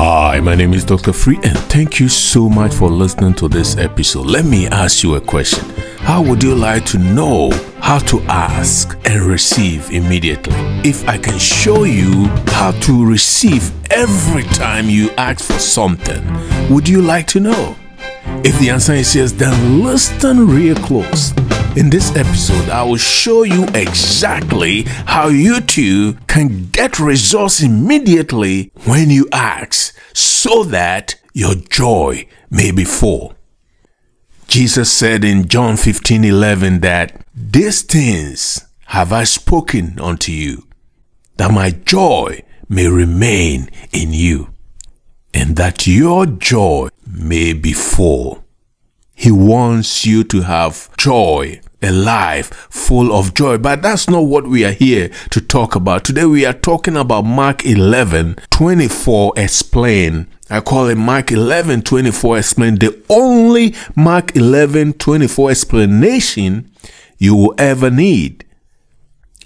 Hi, my name is Dr. Free, and thank you so much for listening to this episode. Let me ask you a question. How would you like to know how to ask and receive immediately? If I can show you how to receive every time you ask for something, would you like to know? If the answer is yes, then listen real close. In this episode, I will show you exactly how you too can get results immediately when you ask so that your joy may be full. Jesus said in John 15 11 that these things have I spoken unto you, that my joy may remain in you, and that your joy may be full. He wants you to have joy, a life full of joy. But that's not what we are here to talk about. Today we are talking about Mark 11 24 explain. I call it Mark 11 24 explain. The only Mark 11 24 explanation you will ever need.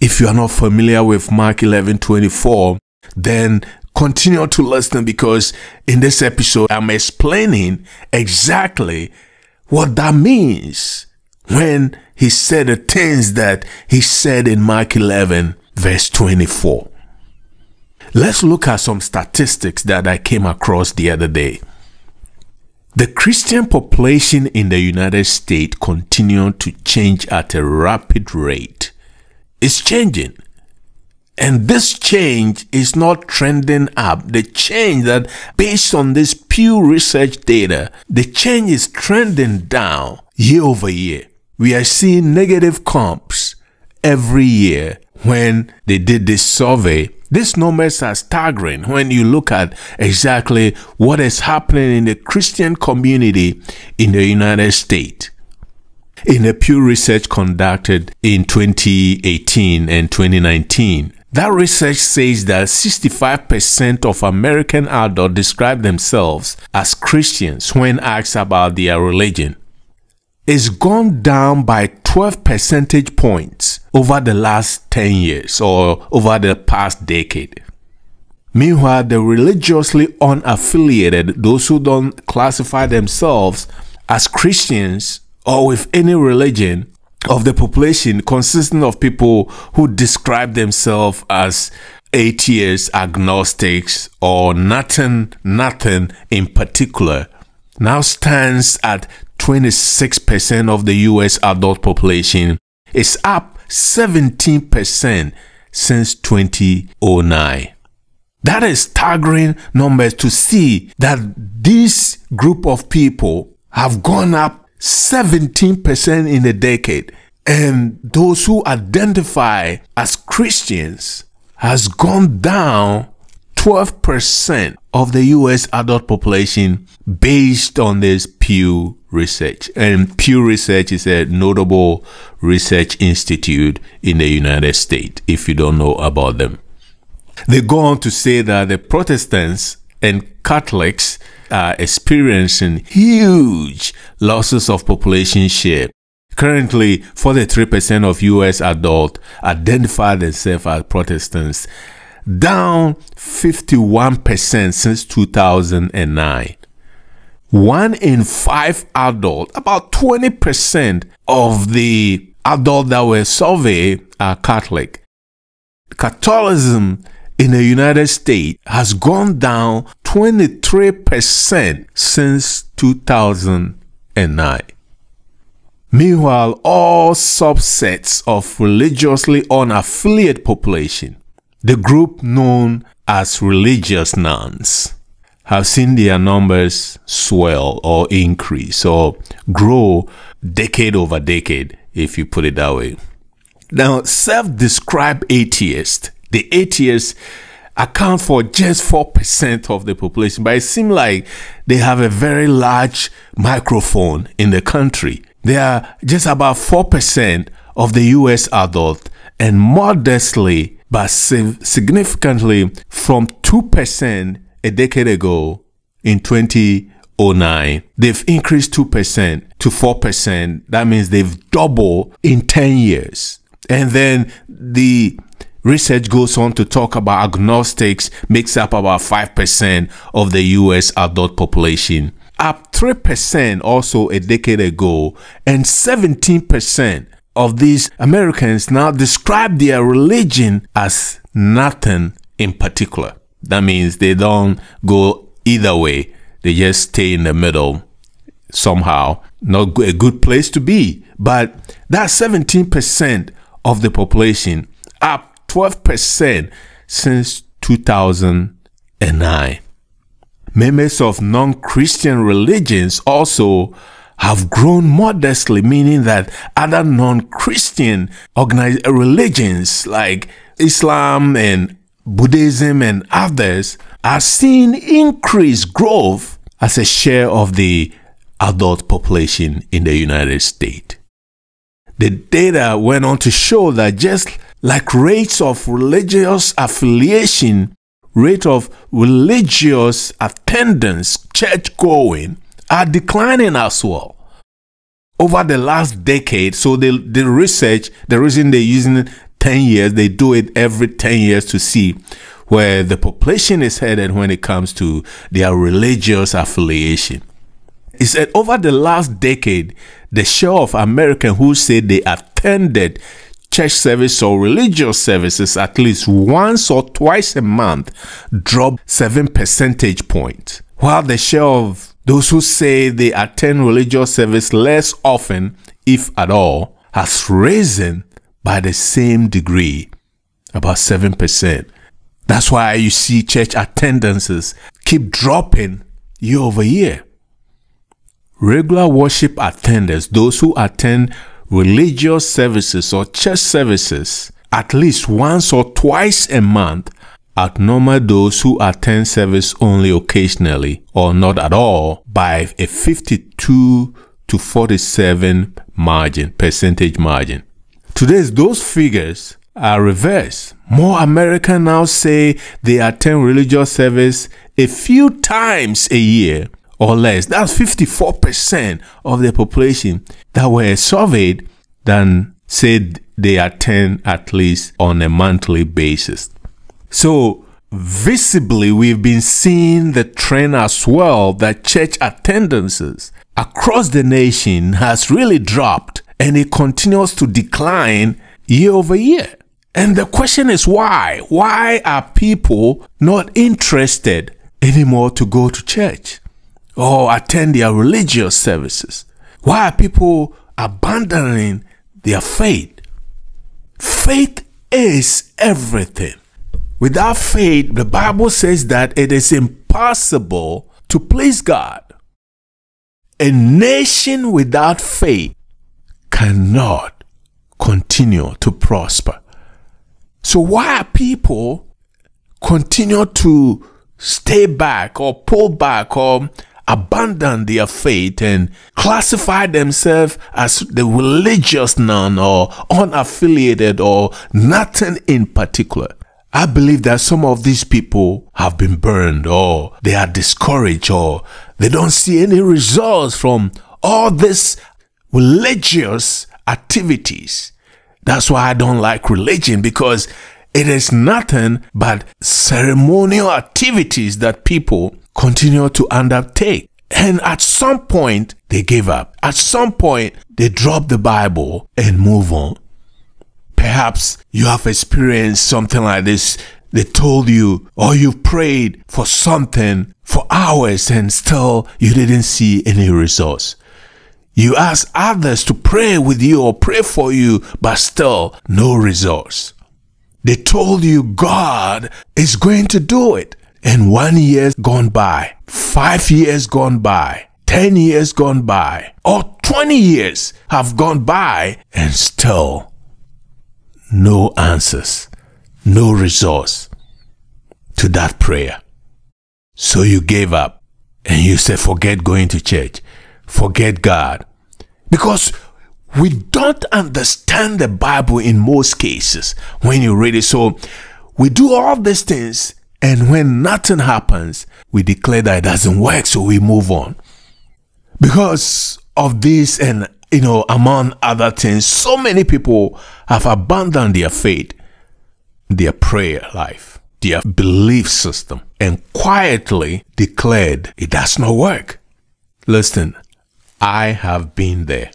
If you are not familiar with Mark 11 24, then continue to listen because in this episode I'm explaining exactly what that means when he said the things that he said in Mark 11, verse 24. Let's look at some statistics that I came across the other day. The Christian population in the United States continues to change at a rapid rate. It's changing. And this change is not trending up. The change that, based on this Pew Research data, the change is trending down year over year. We are seeing negative comps every year when they did this survey. These numbers are staggering when you look at exactly what is happening in the Christian community in the United States. In a Pew Research conducted in 2018 and 2019, that research says that 65% of American adults describe themselves as Christians when asked about their religion. It's gone down by 12 percentage points over the last 10 years or over the past decade. Meanwhile, the religiously unaffiliated, those who don't classify themselves as Christians or with any religion, of the population consisting of people who describe themselves as atheists, agnostics, or nothing, nothing in particular, now stands at 26% of the US adult population. is up 17% since 2009. That is staggering numbers to see that this group of people have gone up 17% in a decade. And those who identify as Christians has gone down 12% of the US adult population based on this Pew Research. And Pew Research is a notable research institute in the United States, if you don't know about them. They go on to say that the Protestants and Catholics are experiencing huge losses of population share. Currently, 43% of US adults identify themselves as Protestants, down 51% since 2009. One in five adults, about 20% of the adults that were surveyed are Catholic. Catholicism in the United States has gone down 23% since 2009. Meanwhile, all subsets of religiously unaffiliated population, the group known as religious nones, have seen their numbers swell or increase or grow decade over decade, if you put it that way. Now, self described atheists the atheists account for just 4% of the population, but it seems like they have a very large microphone in the country. They are just about 4% of the US adult and modestly but significantly from 2% a decade ago in 2009 they've increased 2% to 4% that means they've doubled in 10 years. And then the Research goes on to talk about agnostics makes up about 5% of the US adult population, up 3% also a decade ago, and 17% of these Americans now describe their religion as nothing in particular. That means they don't go either way. They just stay in the middle somehow. Not a good place to be. But that 17% of the population, up 12% since 2009. Members of non Christian religions also have grown modestly, meaning that other non Christian organized religions like Islam and Buddhism and others are seeing increased growth as a share of the adult population in the United States. The data went on to show that just like rates of religious affiliation, rate of religious attendance, church going, are declining as well. Over the last decade, so the, the research, the reason they're using 10 years, they do it every 10 years to see where the population is headed when it comes to their religious affiliation. He said over the last decade, the share of Americans who say they attended church service or religious services at least once or twice a month dropped 7 percentage points, while the share of those who say they attend religious service less often, if at all, has risen by the same degree, about 7%. That's why you see church attendances keep dropping year over year. Regular worship attenders, those who attend religious services or church services at least once or twice a month outnumber those who attend service only occasionally or not at all by a 52 to 47 margin, percentage margin. Today, those figures are reversed. More Americans now say they attend religious service a few times a year or less. That's 54% of the population that were surveyed than said they attend at least on a monthly basis. So, visibly, we've been seeing the trend as well that church attendances across the nation has really dropped and it continues to decline year over year. And the question is why? Why are people not interested anymore to go to church? or attend their religious services? Why are people abandoning their faith? Faith is everything. Without faith, the Bible says that it is impossible to please God. A nation without faith cannot continue to prosper. So why are people continue to stay back or pull back or abandon their faith and classify themselves as the religious non or unaffiliated or nothing in particular. I believe that some of these people have been burned or they are discouraged or they don't see any results from all these religious activities. That's why I don't like religion because it is nothing but ceremonial activities that people continue to undertake. And at some point, they give up. At some point, they drop the Bible and move on. Perhaps you have experienced something like this. They told you, or you prayed for something for hours and still you didn't see any results. You ask others to pray with you or pray for you, but still no results. They told you God is going to do it. And one year's gone by, five years gone by, 10 years gone by, or 20 years have gone by, and still no answers, no resource to that prayer. So you gave up and you said, forget going to church, forget God. Because we don't understand the Bible in most cases when you read it. So we do all these things and when nothing happens, we declare that it doesn't work, so we move on. Because of this and, you know, among other things, so many people have abandoned their faith. their prayer life, their belief system, and quietly declared it does not work. Listen, I have been there.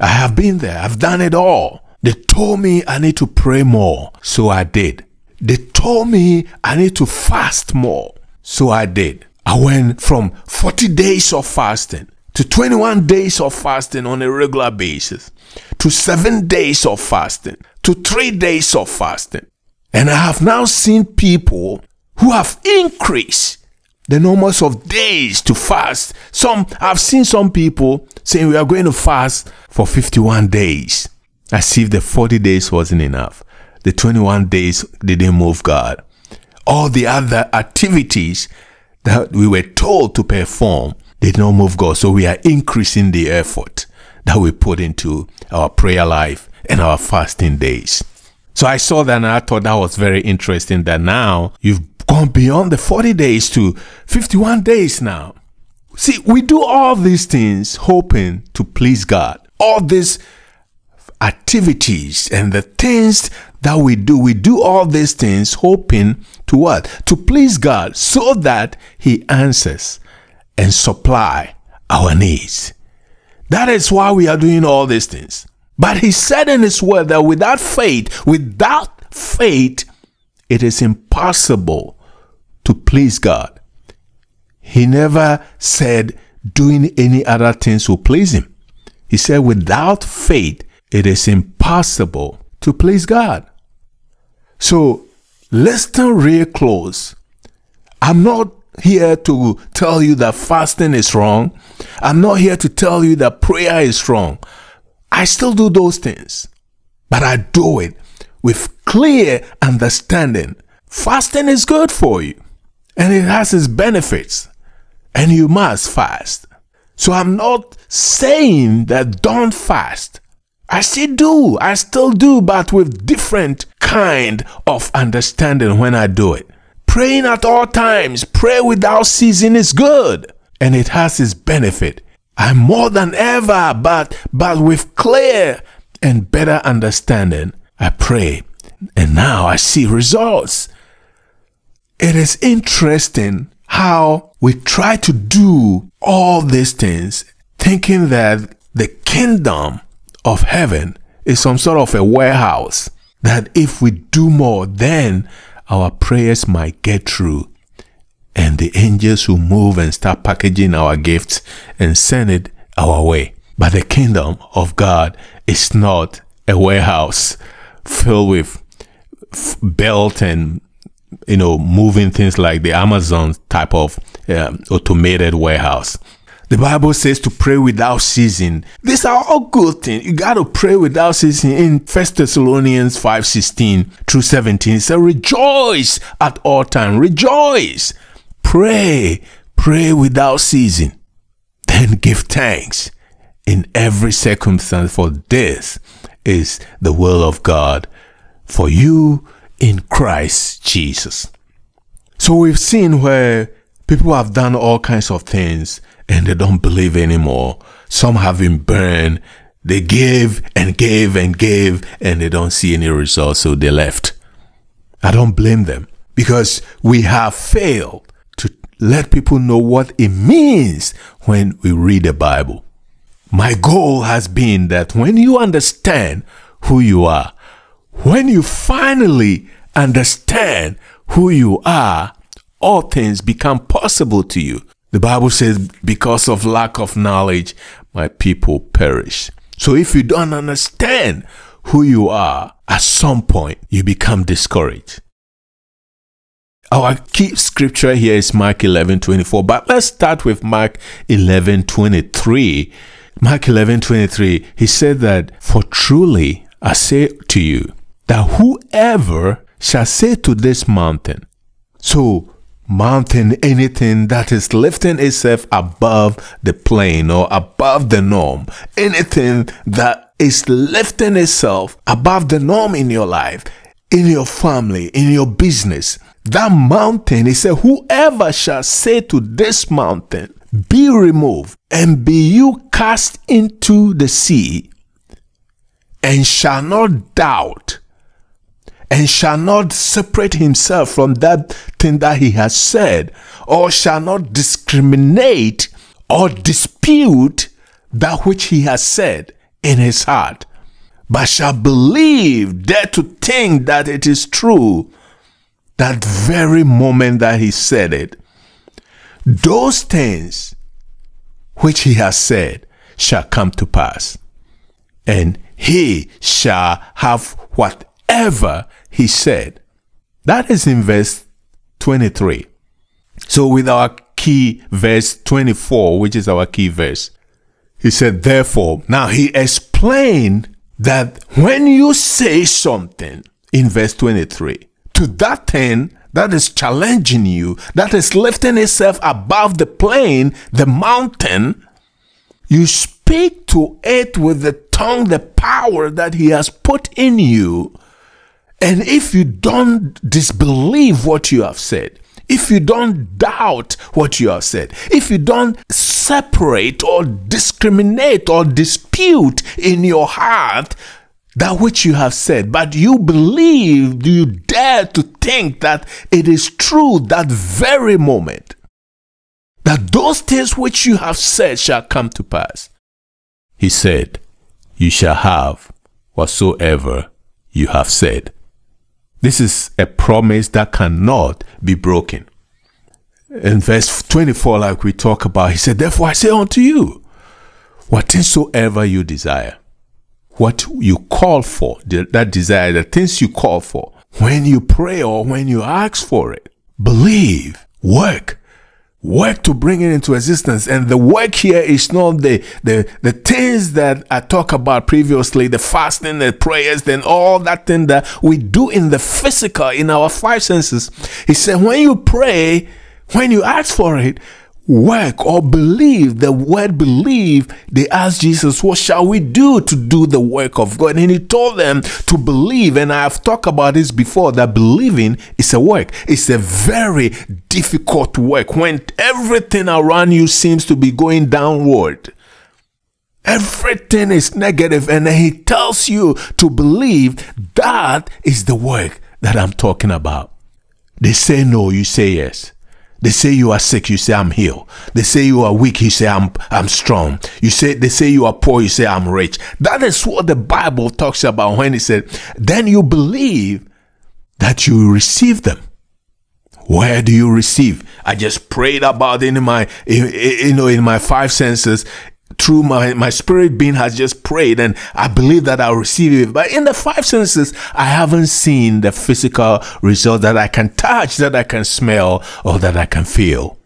I have been there. I've done it all. They told me I need to pray more, so I did. They told me I need to fast more, so I did. I went from 40 days of fasting to 21 days of fasting on a regular basis to seven days of fasting to three days of fasting. And I have now seen people who have increased the numbers of days to fast. Some I've seen some people saying we are going to fast for 51 days. As if the 40 days wasn't enough. The 21 days didn't move God. All the other activities that we were told to perform did not move God. So we are increasing the effort that we put into our prayer life and our fasting days. So I saw that and I thought that was very interesting that now you've gone beyond the 40 days to 51 days now. See, we do all these things hoping to please God. All these activities and the things that we do, we do all these things hoping to what? To please God so that He answers and supply our needs. That is why we are doing all these things. But he said in his word that without faith, without faith, it is impossible to please God. He never said doing any other things will please him. He said without faith, it is impossible to please God. So listen real close. I'm not here to tell you that fasting is wrong. I'm not here to tell you that prayer is wrong. I still do those things, but I do it with clear understanding. Fasting is good for you and it has its benefits, and you must fast. So I'm not saying that don't fast. I still do. I still do, but with different kind of understanding when I do it. Praying at all times, pray without ceasing is good and it has its benefit. I'm more than ever, but but with clear and better understanding, I pray, and now I see results. It is interesting how we try to do all these things thinking that the kingdom of heaven is some sort of a warehouse that if we do more, then our prayers might get through and the angels will move and start packaging our gifts and send it our way. But the kingdom of God is not a warehouse filled with belt and you know moving things like the Amazon type of um, automated warehouse. The Bible says to pray without ceasing. These are all good things. You got to pray without ceasing. In First Thessalonians 5 16 through 17, it says, Rejoice at all times. Rejoice. Pray, pray without ceasing. Then give thanks in every circumstance, for this is the will of God for you in Christ Jesus. So we've seen where people have done all kinds of things and they don't believe anymore. Some have been burned. They gave and gave and gave and they don't see any results, so they left. I don't blame them because we have failed to let people know what it means when we read the Bible. My goal has been that when you understand who you are, when you finally understand who you are, all things become possible to you. The Bible says, because of lack of knowledge, my people perish. So if you don't understand who you are, at some point you become discouraged. Our key scripture here is Mark 11 24, but let's start with Mark 11 23. Mark 11 23, he said that, For truly I say to you, that whoever shall say to this mountain, so mountain, anything that is lifting itself above the plane or above the norm, anything that is lifting itself above the norm in your life, in your family, in your business, that mountain, he said, Whoever shall say to this mountain, Be removed, and be you cast into the sea, and shall not doubt, and shall not separate himself from that thing that he has said, or shall not discriminate or dispute that which he has said in his heart, but shall believe, dare to think that it is true, that very moment that he said it, those things which he has said shall come to pass, and he shall have whatever he said. That is in verse 23. So, with our key verse 24, which is our key verse, he said, Therefore, now he explained that when you say something in verse 23 to that thing that is challenging you, that is lifting itself above the plain, the mountain, you speak to it with the tongue, the power that He has put in you. And if you don't disbelieve what you have said, if you don't doubt what you have said, if you don't separate or discriminate or dispute in your heart that which you have said, but you believe, you dare to think that it is true that very moment, that those things which you have said shall come to pass. He said, You shall have whatsoever you have said. This is a promise that cannot be broken. In verse 24, like we talk about, he said, Therefore I say unto you, whatsoever you desire, what you call for, that desire, the things you call for, when you pray or when you ask for it, believe, work, work to bring it into existence. And the work here is not the, the, the things that I talked about previously, the fasting, the prayers, then all that thing that we do in the physical, in our five senses. He said, when you pray, when you ask for it, work or believe the word believe they asked jesus what shall we do to do the work of god? And he told them to believe. And i've talked about this before that believing is a work. It's a very difficult work. When everything around you seems to be going downward everything is negative. And he tells you to believe. That is the work that i'm talking about. They say no you say yes they say you are sick, you say I'm healed. They say you are weak, you say I'm I'm strong. You say they say you are poor, you say I'm rich. That is what the Bible talks about when it said, then you believe that you receive them. Where do you receive? I just prayed about in my, you know, in my five senses through my, my spirit being has just prayed and I believe that I'll receive it. But in the five senses, I haven't seen the physical result that I can touch, that I can smell, or that I can feel.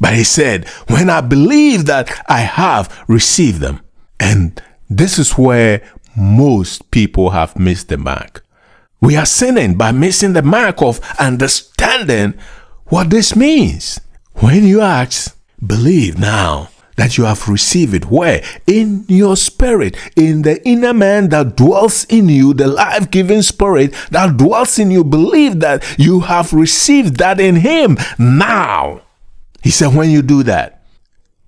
But he said, when I believe that I have received them, and this is where most people have missed the mark. We are sinning by missing the mark of understanding what this means. When you ask, believe now that you have received it. Where? In your spirit, in the inner man that dwells in you, the life giving spirit that dwells in you. Believe that you have received that in Him now. He said, when you do that,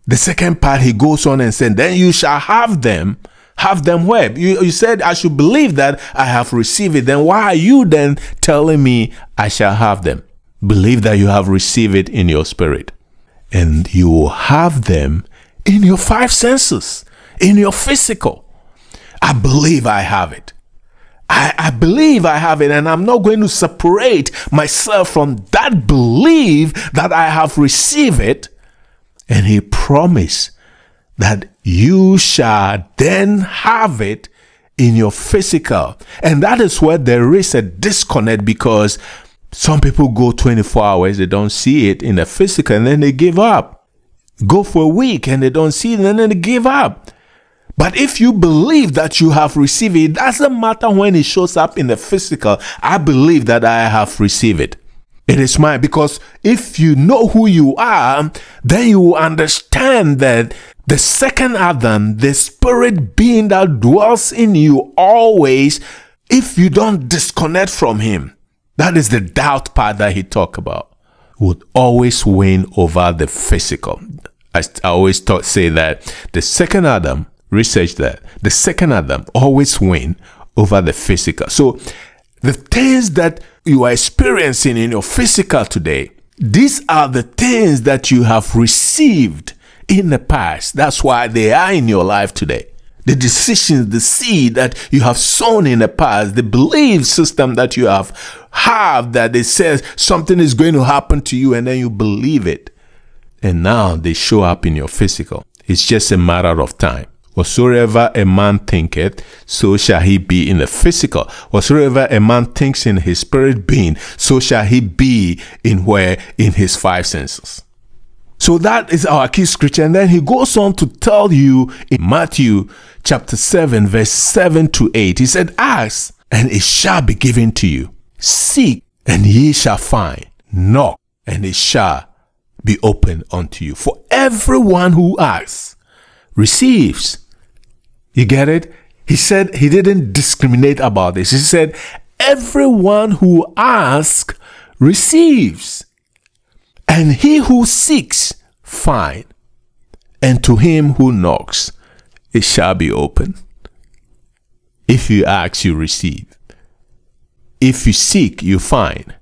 the second part he goes on and said, then you shall have them. Have them where? You, you said I should believe that I have received it. Then why are you then telling me I shall have them? Believe that you have received it in your spirit. And you will have them in your five senses, in your physical. I believe I have it. I, I, believe I have it, and I'm not going to separate myself from that belief that I have received it. And he promised that you shall then have it in your physical. And that is where there is a disconnect because some people go 24 hours, they don't see it in the physical, and then they give up go for a week and they don't see it and then they give up. But if you believe that you have received it, it doesn't matter when it shows up in the physical. I believe that I have received it. It is mine because if you know who you are, then you understand that the second Adam, the spirit being that dwells in you always, if you don't disconnect from him, that is the doubt part that he talked about, would always win over the physical. I, I always say that the second Adam, research that, the second Adam always win over the physical. So The things that you are experiencing in your physical today, these are the things that you have received in the past. That's why they are in your life today. The decisions, the seed that you have sown in the past, the belief system that you have have that it says something is going to happen to you and then you believe it. And now they show up in your physical. It's just a matter of time. Whatsoever a man thinketh, so shall he be in the physical. Whatsoever a man thinks in his spirit being, so shall he be in where? In his five senses. So that is our key scripture. And then he goes on to tell you in Matthew chapter 7, verse 7 to 8. He said, Ask, and it shall be given to you. Seek, and ye shall find. Knock, and it shall be opened unto you. For everyone who asks receives. You get it? He said he didn't discriminate about this. He said, Everyone who asks receives, and he who seeks finds, and to him who knocks it shall be open. If you ask, you receive. If you seek, you find.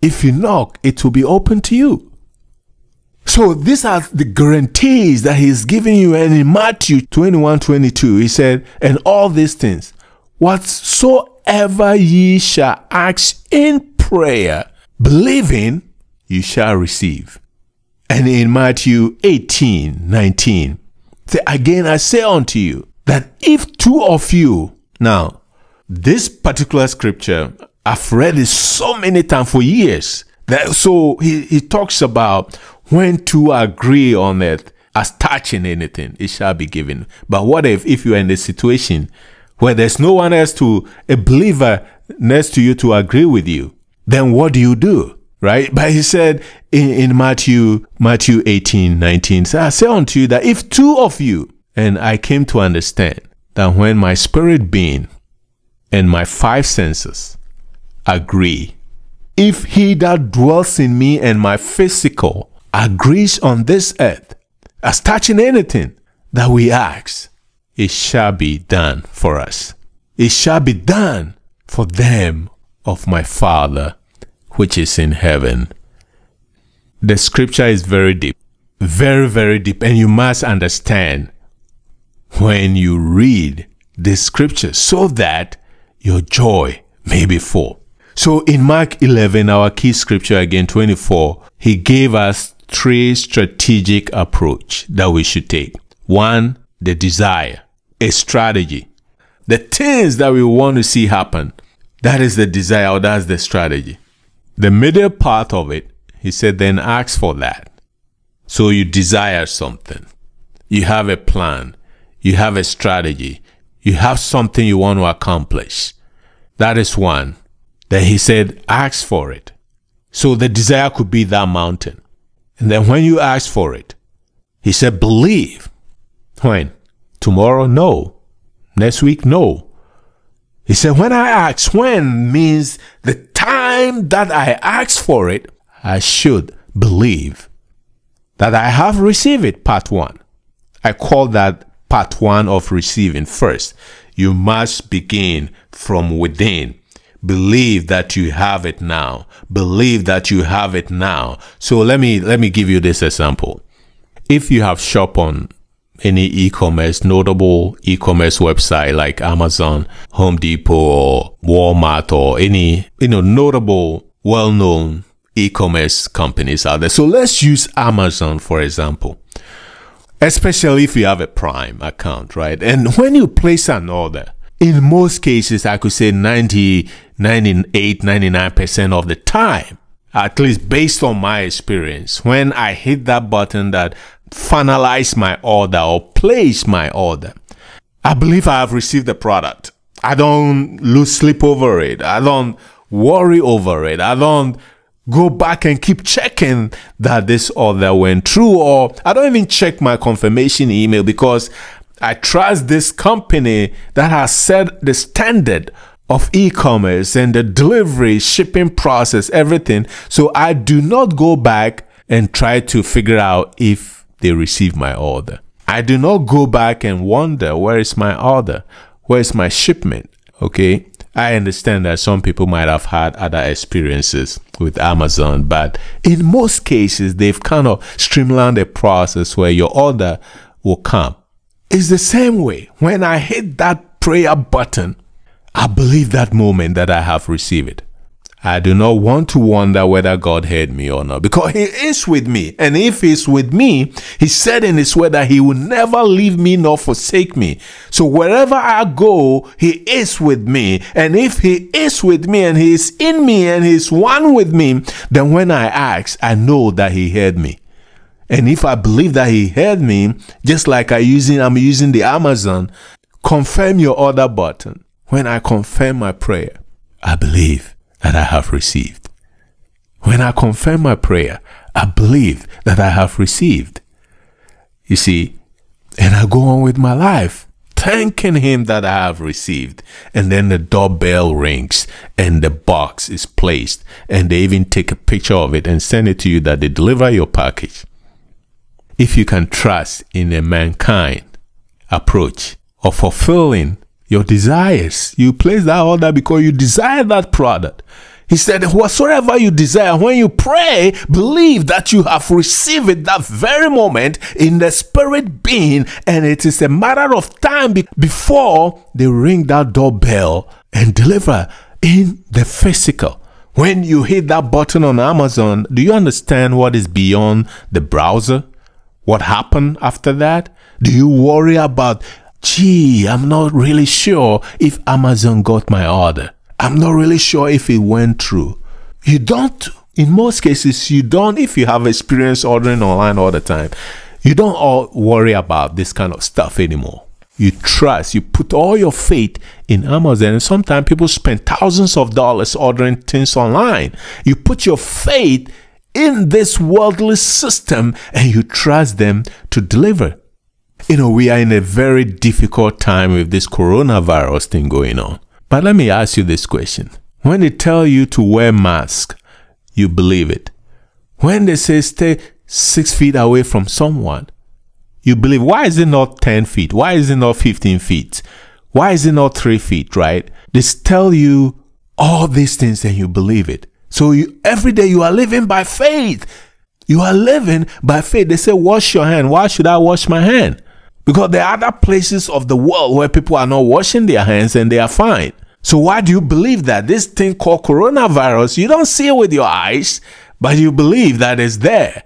If you knock, it will be open to you. So these are the guarantees that he's giving you. And in Matthew 21 22, he said, And all these things, whatsoever ye shall ask in prayer, believing, you shall receive. And in Matthew 18 19, say, Again I say unto you, that if two of you, now, this particular scripture, I've read it so many times for years. That, so he, he talks about when two agree on it as touching anything, it shall be given. But what if, if you're in a situation where there's no one else to, a believer next to you to agree with you, then what do you do? Right? But he said in, in Matthew, Matthew 18, 19, so I say unto you that if two of you, and I came to understand that when my spirit being and my five senses agree, if he that dwells in me and my physical agrees on this earth as touching anything that we ask, it shall be done for us. It shall be done for them of my Father which is in heaven. The scripture is very deep, very, very deep, and you must understand when you read the scripture so that your joy may be full. So in Mark 11, our key scripture again, 24, he gave us three strategic approach that we should take. One, the desire, a strategy. The things that we want to see happen, that is the desire, or that's the strategy. The middle part of it, he said, then ask for that. So you desire something. You have a plan. You have a strategy. You have something you want to accomplish. That is one. Then he said, ask for it. So the desire could be that mountain. And then when you ask for it, he said, believe. When? Tomorrow? No. Next week? No. He said, when I ask, when means the time that I ask for it, I should believe that I have received it, part one. I call that part one of receiving first. You must begin from within. Believe that you have it now. Believe that you have it now. So let me, let me give you this example. If you have shop on any e-commerce, notable e-commerce website like Amazon, Home Depot, or Walmart, or any, you know, notable, well-known e-commerce companies out there. So let's use Amazon, for example. Especially if you have a Prime account, right? And when you place an order, in most cases, I could say 90, 98, 99% of the time, at least based on my experience, when I hit that button that finalize my order or place my order, I believe I have received the product. I don't lose sleep over it. I don't worry over it. I don't go back and keep checking that this order went through or I don't even check my confirmation email because I trust this company that has set the standard of e-commerce and the delivery, shipping process, everything. So I do not go back and try to figure out if they receive my order. I do not go back and wonder where is my order? Where is my shipment? Okay. I understand that some people might have had other experiences with Amazon, but in most cases, they've kind of streamlined the process where your order will come. It's the same way. When I hit that prayer button, I believe that moment that I have received it. I do not want to wonder whether God heard me or not because He is with me. And if He's with me, He said in His word that He will never leave me nor forsake me. So wherever I go, He is with me. And if He is with me and He is in me and He's one with me, then when I ask, I know that He heard me. And if I believe that He heard me, just like I using I'm using the Amazon, confirm your order button. When I confirm my prayer, I believe that I have received. When I confirm my prayer, I believe that I have received. You see, and I go on with my life, thanking Him that I have received. And then the doorbell rings and the box is placed, and they even take a picture of it and send it to you that they deliver your package. If you can trust in a mankind approach of fulfilling your desires. You place that order because you desire that product. He said, Whatsoever you desire, when you pray, believe that you have received it that very moment in the spirit being, and it is a matter of time be- before they ring that doorbell and deliver in the physical. When you hit that button on Amazon, do you understand what is beyond the browser? What happened after that? Do you worry about gee, I'm not really sure if Amazon got my order. I'm not really sure if it went through. You don't, in most cases, you don't, if you have experience ordering online all the time, you don't all worry about this kind of stuff anymore. You trust, you put all your faith in Amazon. And sometimes people spend thousands of dollars ordering things online. You put your faith in this worldly system and you trust them to deliver you know, we are in a very difficult time with this coronavirus thing going on. But let me ask you this question. When they tell you to wear mask, you believe it. When they say stay six feet away from someone, you believe. Why is it not 10 feet? Why is it not 15 feet? Why is it not three feet, right? They tell you all these things and you believe it. So you, every day you are living by faith. You are living by faith. They say, wash your hand. Why should I wash my hand? Because there are other places of the world where people are not washing their hands and they are fine. So why do you believe that this thing called coronavirus, you don't see it with your eyes, but you believe that it's there?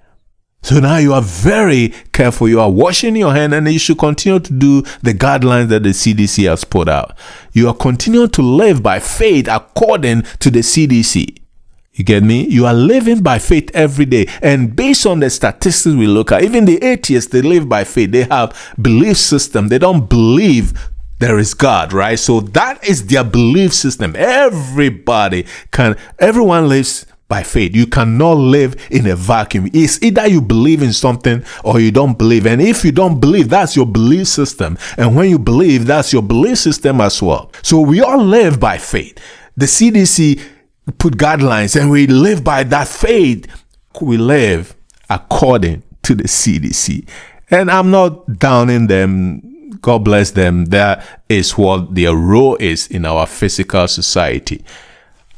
So now you are very careful. You are washing your hand and you should continue to do the guidelines that the CDC has put out. You are continuing to live by faith according to the CDC. You get me? You are living by faith every day. And based on the statistics we look at, even the atheists, they live by faith. They have belief system. They don't believe there is God, right? So that is their belief system. Everybody can, everyone lives by faith. You cannot live in a vacuum. It's either you believe in something or you don't believe. And if you don't believe, that's your belief system. And when you believe, that's your belief system as well. So we all live by faith. The CDC put guidelines and we live by that faith. We live according to the CDC. And I'm not downing them. God bless them. That is what their role is in our physical society.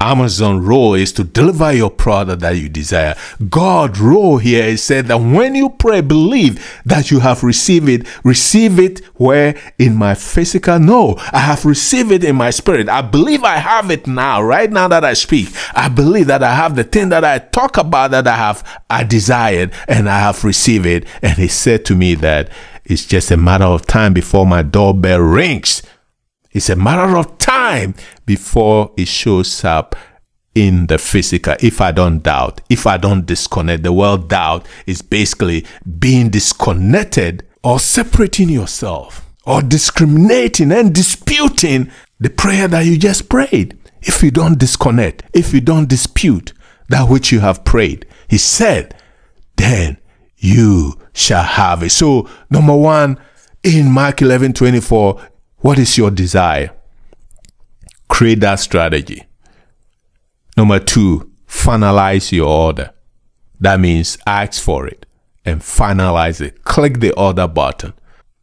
Amazon role is to deliver your product that you desire. God role here is said that when you pray, believe that you have received it. Receive it where in my physical? No, I have received it in my spirit. I believe I have it now, right now that I speak. I believe that I have the thing that I talk about that I have I desired and I have received it. And he said to me that it's just a matter of time before my doorbell rings. It's a matter of time before it shows up in the physical if I don't doubt, if I don't disconnect. The word doubt is basically being disconnected or separating yourself or discriminating and disputing the prayer that you just prayed. If you don't disconnect, if you don't dispute that which you have prayed, he said, then you shall have it. So, number one, in Mark 11 24, what is your desire? Create that strategy. Number two, finalize your order. That means ask for it and finalize it. Click the order button.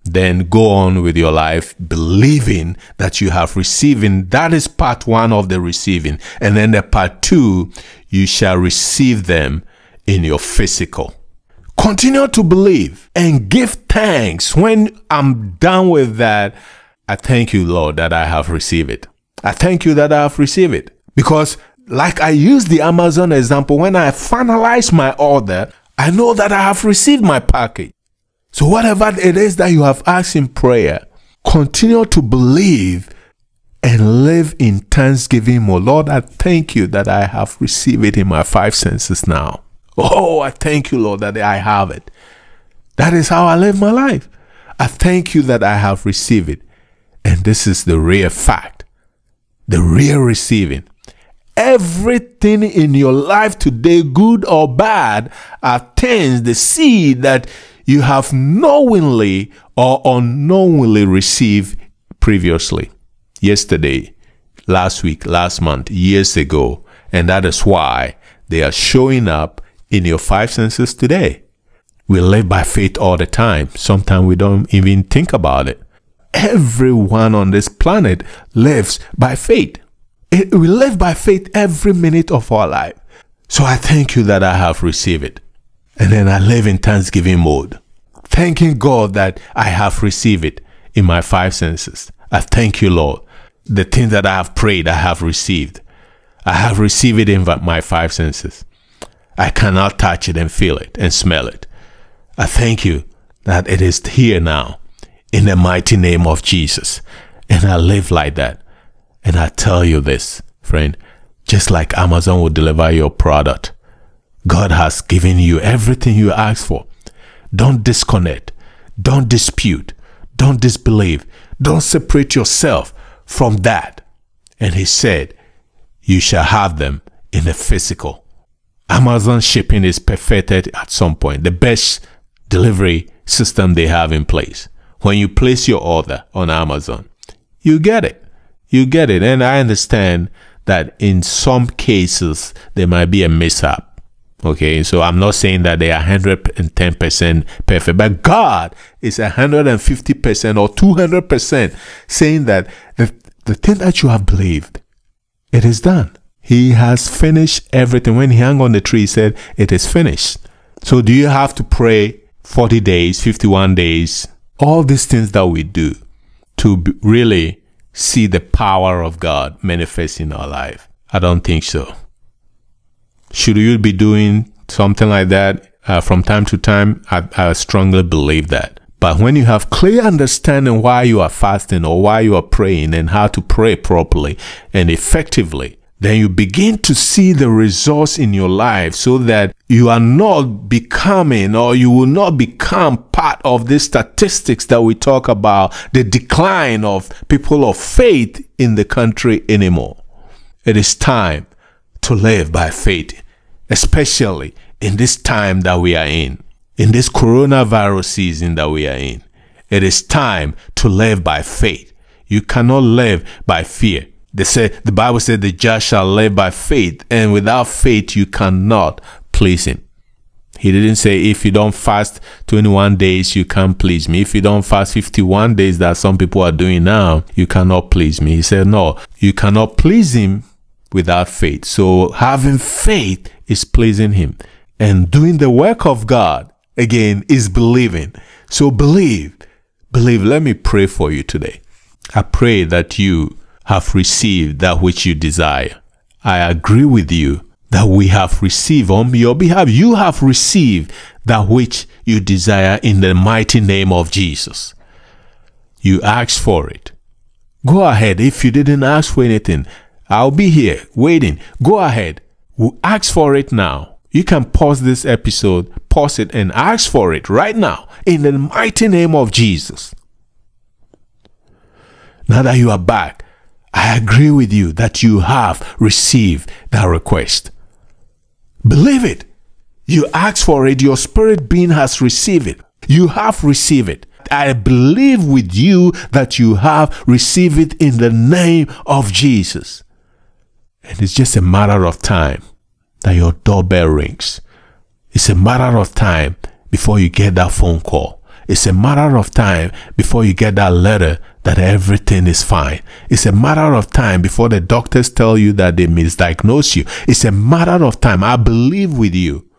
then go on with your life believing that you have receiving. That is part one of the receiving. And then the part two, you shall receive them in your physical. Continue to believe and give thanks. When I'm done with that, I thank you, Lord, that I have received it. I thank you that I have received it. Because, like I used the Amazon example, when I finalize my order, I know that I have received my package. So, whatever it is that you have asked in prayer, continue to believe and live in thanksgiving more. Lord, I thank you that I have received it in my five senses now. Oh, I thank you, Lord, that I have it. That is how I live my life. I thank you that I have received it. And this is the real fact, the real receiving. Everything in your life today, good or bad, are things, the seed that you have knowingly or unknowingly received previously, yesterday, last week, last month, years ago. And that is why they are showing up in your five senses today. We live by faith all the time. Sometimes we don't even think about it. Everyone on this planet lives by faith. It, we live by faith every minute of our life. So I thank you that I have received it. And then I live in thanksgiving mode, thanking God that I have received it in my five senses. I thank you, Lord. The thing that I have prayed, I have received. I have received it in my five senses. I cannot touch it and feel it and smell it. I thank you that it is here now in the mighty name of Jesus. And I live like that. And I tell you this, friend, just like Amazon will deliver your product, God has given you everything you ask for. Don't disconnect. Don't dispute. Don't disbelieve. Don't separate yourself from that. And he said, You shall have them in the physical. Amazon shipping is perfected at some point. The best delivery system they have in place. When you place your order on Amazon, you get it. You get it. And I understand that in some cases there might be a mishap. Okay, so I'm not saying that they are 110% perfect, but God is 150% or 200% saying that the, the thing that you have believed, it is done. He has finished everything. When he hung on the tree, he said, It is finished. So, do you have to pray 40 days, 51 days, all these things that we do to really see the power of God manifest in our life? I don't think so. Should you be doing something like that uh, from time to time? I, I strongly believe that. But when you have clear understanding why you are fasting or why you are praying and how to pray properly and effectively, then you begin to see the results in your life so that you are not becoming or you will not become part of the statistics that we talk about the decline of people of faith in the country anymore. It is time to live by faith, especially in this time that we are in, in this coronavirus season that we are in. It is time to live by faith. You cannot live by fear. They say the Bible said the just shall live by faith, and without faith you cannot please him. He didn't say if you don't fast 21 days you can't please me. If you don't fast 51 days that some people are doing now, you cannot please me. He said no, you cannot please him without faith. So having faith is pleasing him. And doing the work of God again is believing. So believe. Believe. Let me pray for you today. I pray that you have received that which you desire. I agree with you that we have received on your behalf. You have received that which you desire in the mighty name of Jesus. You asked for it. Go ahead. If you didn't ask for anything, I'll be here waiting. Go ahead. We'll ask for it now. You can pause this episode, pause it, and ask for it right now in the mighty name of Jesus. Now that you are back, I agree with you that you have received that request. Believe it. You asked for it, your spirit being has received it. You have received it. I believe with you that you have received it in the name of Jesus. And it's just a matter of time that your doorbell rings. It's a matter of time before you get that phone call. It's a matter of time before you get that letter that everything is fine. It's a matter of time before the doctors tell you that they misdiagnose you. It's a matter of time. I believe with you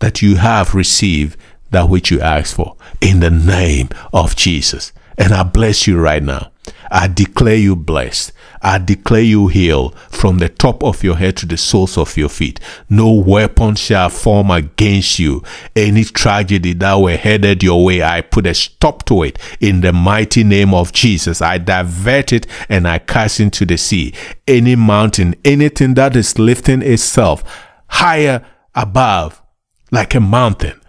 that you have received that which you asked for in the name of Jesus. And I bless you right now. I declare you blessed. I declare you healed from the top of your head to the soles of your feet. No weapon shall form against you. Any tragedy that were headed your way, I put a stop to it in the mighty name of Jesus. I divert it and I cast into the sea. Any mountain, anything that is lifting itself higher above like a mountain.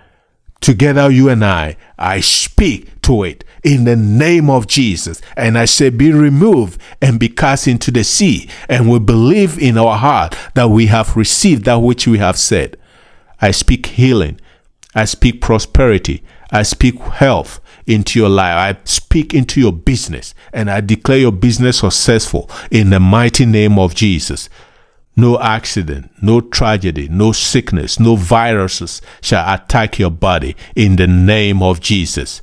Together, you and I, I speak to it in the name of Jesus. And I say, Be removed and be cast into the sea. And we believe in our heart that we have received that which we have said. I speak healing. I speak prosperity. I speak health into your life. I speak into your business. And I declare your business successful in the mighty name of Jesus. No accident, no tragedy, no sickness, no viruses shall attack your body in the name of Jesus.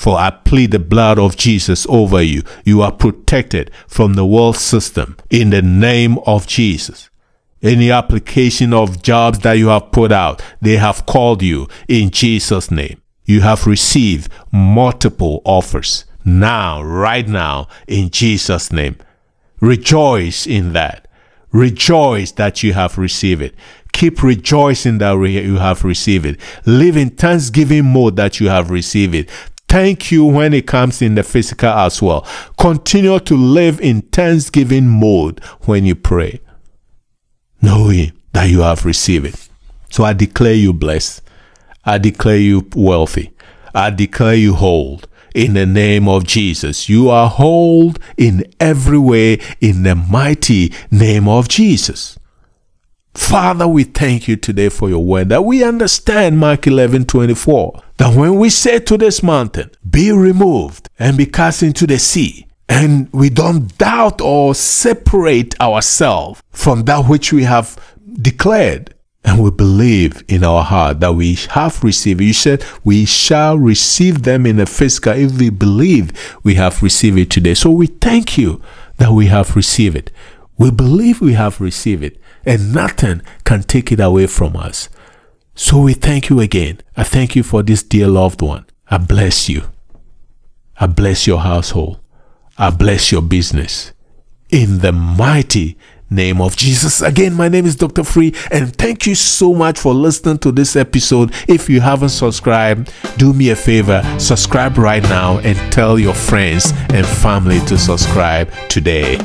For I plead the blood of Jesus over you. You are protected from the world system in the name of Jesus. Any application of jobs that you have put out, they have called you in Jesus' name. You have received multiple offers now, right now, in Jesus' name. Rejoice in that. Rejoice that you have received it. Keep rejoicing that you have received it. Live in thanksgiving mode that you have received it. Thank you when it comes in the physical as well. Continue to live in thanksgiving mode when you pray, knowing that you have received it. So I declare you blessed. I declare you wealthy. I declare you whole in the name of Jesus. You are whole in every way in the mighty name of Jesus. Father, we thank you today for your word that we understand Mark 11 24. That when we say to this mountain, be removed and be cast into the sea, and we don't doubt or separate ourselves from that which we have declared, and we believe in our heart that we have received. You said we shall receive them in the physical if we believe we have received it today. So we thank you that we have received it. We believe we have received it and nothing can take it away from us. So we thank you again. I thank you for this dear loved one. I bless you. I bless your household. I bless your business. In the mighty name of Jesus. Again, my name is Dr. Free, and thank you so much for listening to this episode. If you haven't subscribed, do me a favor, subscribe right now and tell your friends and family to subscribe today.